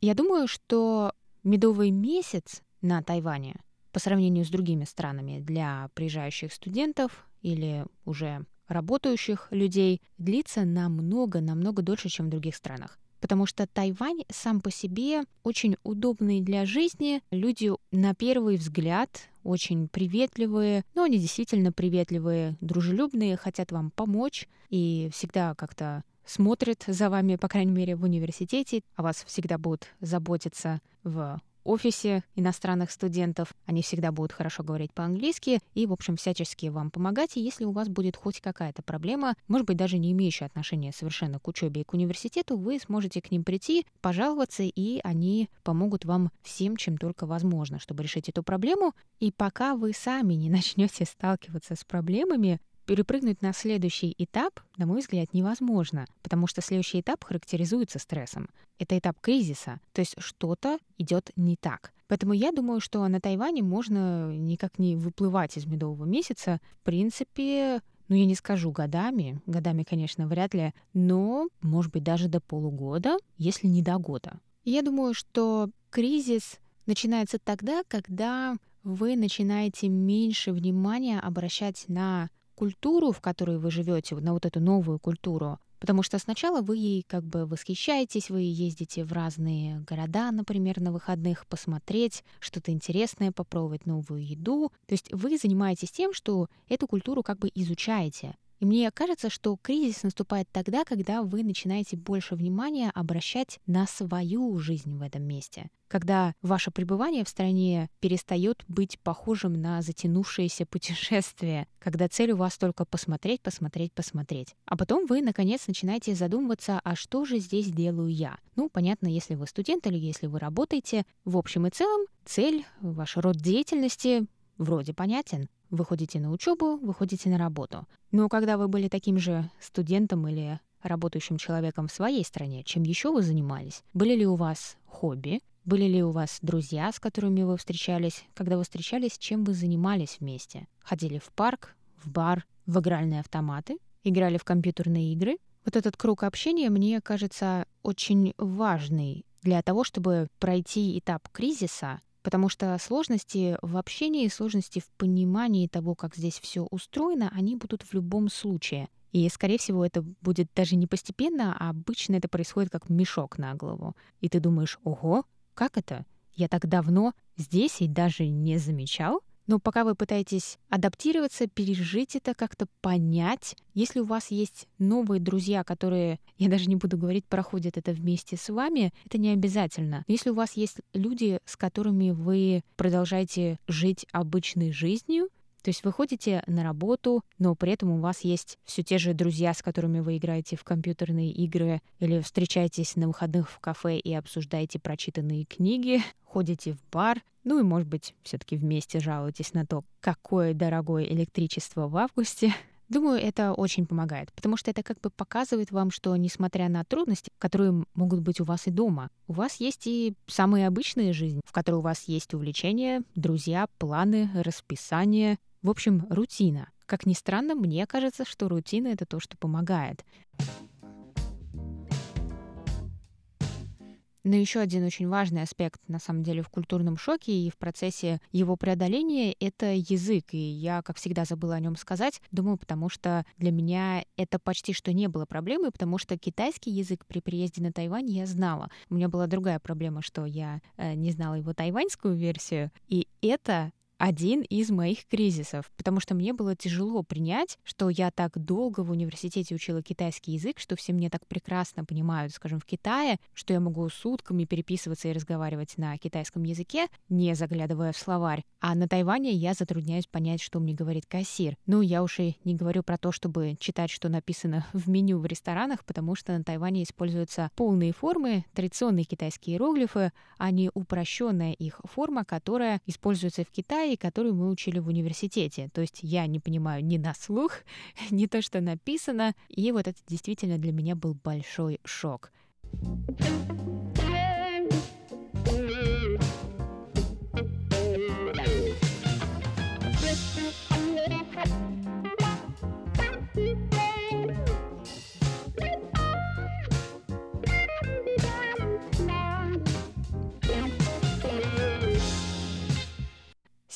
Я думаю, что медовый месяц на Тайване по сравнению с другими странами для приезжающих студентов или уже работающих людей длится намного-намного дольше, чем в других странах. Потому что Тайвань сам по себе очень удобный для жизни. Люди на первый взгляд очень приветливые, но они действительно приветливые, дружелюбные, хотят вам помочь и всегда как-то смотрят за вами, по крайней мере, в университете, о вас всегда будут заботиться в офисе иностранных студентов. Они всегда будут хорошо говорить по-английски и, в общем, всячески вам помогать. И если у вас будет хоть какая-то проблема, может быть, даже не имеющая отношения совершенно к учебе и к университету, вы сможете к ним прийти, пожаловаться, и они помогут вам всем, чем только возможно, чтобы решить эту проблему. И пока вы сами не начнете сталкиваться с проблемами, перепрыгнуть на следующий этап, на мой взгляд, невозможно, потому что следующий этап характеризуется стрессом. Это этап кризиса, то есть что-то идет не так. Поэтому я думаю, что на Тайване можно никак не выплывать из медового месяца. В принципе, ну, я не скажу годами, годами, конечно, вряд ли, но, может быть, даже до полугода, если не до года. Я думаю, что кризис начинается тогда, когда вы начинаете меньше внимания обращать на культуру, в которой вы живете, на вот эту новую культуру. Потому что сначала вы ей как бы восхищаетесь, вы ездите в разные города, например, на выходных, посмотреть что-то интересное, попробовать новую еду. То есть вы занимаетесь тем, что эту культуру как бы изучаете. И мне кажется, что кризис наступает тогда, когда вы начинаете больше внимания обращать на свою жизнь в этом месте. Когда ваше пребывание в стране перестает быть похожим на затянувшееся путешествие, когда цель у вас только посмотреть, посмотреть, посмотреть. А потом вы, наконец, начинаете задумываться, а что же здесь делаю я? Ну, понятно, если вы студент или если вы работаете. В общем и целом, цель, ваш род деятельности вроде понятен. Вы ходите на учебу, вы ходите на работу. Но когда вы были таким же студентом или работающим человеком в своей стране, чем еще вы занимались? Были ли у вас хобби? Были ли у вас друзья, с которыми вы встречались? Когда вы встречались, чем вы занимались вместе? Ходили в парк, в бар, в игральные автоматы? Играли в компьютерные игры? Вот этот круг общения мне кажется очень важный для того, чтобы пройти этап кризиса потому что сложности в общении, сложности в понимании того, как здесь все устроено, они будут в любом случае. И, скорее всего, это будет даже не постепенно, а обычно это происходит как мешок на голову. И ты думаешь, ого, как это? Я так давно здесь и даже не замечал? Но пока вы пытаетесь адаптироваться, пережить это, как-то понять, если у вас есть новые друзья, которые, я даже не буду говорить, проходят это вместе с вами, это не обязательно. Но если у вас есть люди, с которыми вы продолжаете жить обычной жизнью, то есть вы ходите на работу, но при этом у вас есть все те же друзья, с которыми вы играете в компьютерные игры, или встречаетесь на выходных в кафе и обсуждаете прочитанные книги, ходите в бар, ну и, может быть, все-таки вместе жалуетесь на то, какое дорогое электричество в августе. Думаю, это очень помогает, потому что это как бы показывает вам, что несмотря на трудности, которые могут быть у вас и дома, у вас есть и самая обычная жизнь, в которой у вас есть увлечения, друзья, планы, расписание, в общем, рутина. Как ни странно, мне кажется, что рутина — это то, что помогает. Но еще один очень важный аспект, на самом деле, в культурном шоке и в процессе его преодоления — это язык. И я, как всегда, забыла о нем сказать. Думаю, потому что для меня это почти что не было проблемой, потому что китайский язык при приезде на Тайвань я знала. У меня была другая проблема, что я э, не знала его тайваньскую версию. И это один из моих кризисов, потому что мне было тяжело принять, что я так долго в университете учила китайский язык, что все мне так прекрасно понимают, скажем, в Китае, что я могу сутками переписываться и разговаривать на китайском языке, не заглядывая в словарь. А на Тайване я затрудняюсь понять, что мне говорит кассир. Ну, я уж и не говорю про то, чтобы читать, что написано в меню в ресторанах, потому что на Тайване используются полные формы, традиционные китайские иероглифы, а не упрощенная их форма, которая используется в Китае и которую мы учили в университете. То есть я не понимаю ни на слух, ни то, что написано. И вот это действительно для меня был большой шок.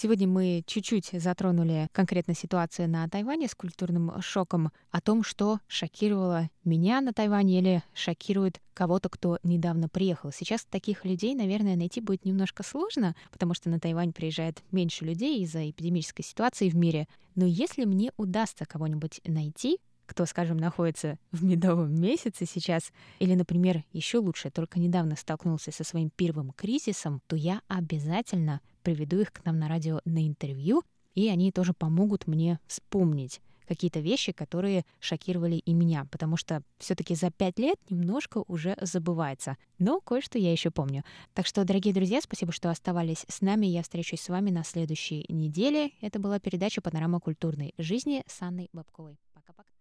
Сегодня мы чуть-чуть затронули конкретно ситуацию на Тайване с культурным шоком, о том, что шокировало меня на Тайване или шокирует кого-то, кто недавно приехал. Сейчас таких людей, наверное, найти будет немножко сложно, потому что на Тайвань приезжает меньше людей из-за эпидемической ситуации в мире. Но если мне удастся кого-нибудь найти, кто, скажем, находится в медовом месяце сейчас, или, например, еще лучше, только недавно столкнулся со своим первым кризисом, то я обязательно приведу их к нам на радио на интервью, и они тоже помогут мне вспомнить какие-то вещи, которые шокировали и меня, потому что все-таки за пять лет немножко уже забывается. Но кое-что я еще помню. Так что, дорогие друзья, спасибо, что оставались с нами. Я встречусь с вами на следующей неделе. Это была передача «Панорама культурной жизни» с Анной Бабковой. Пока-пока.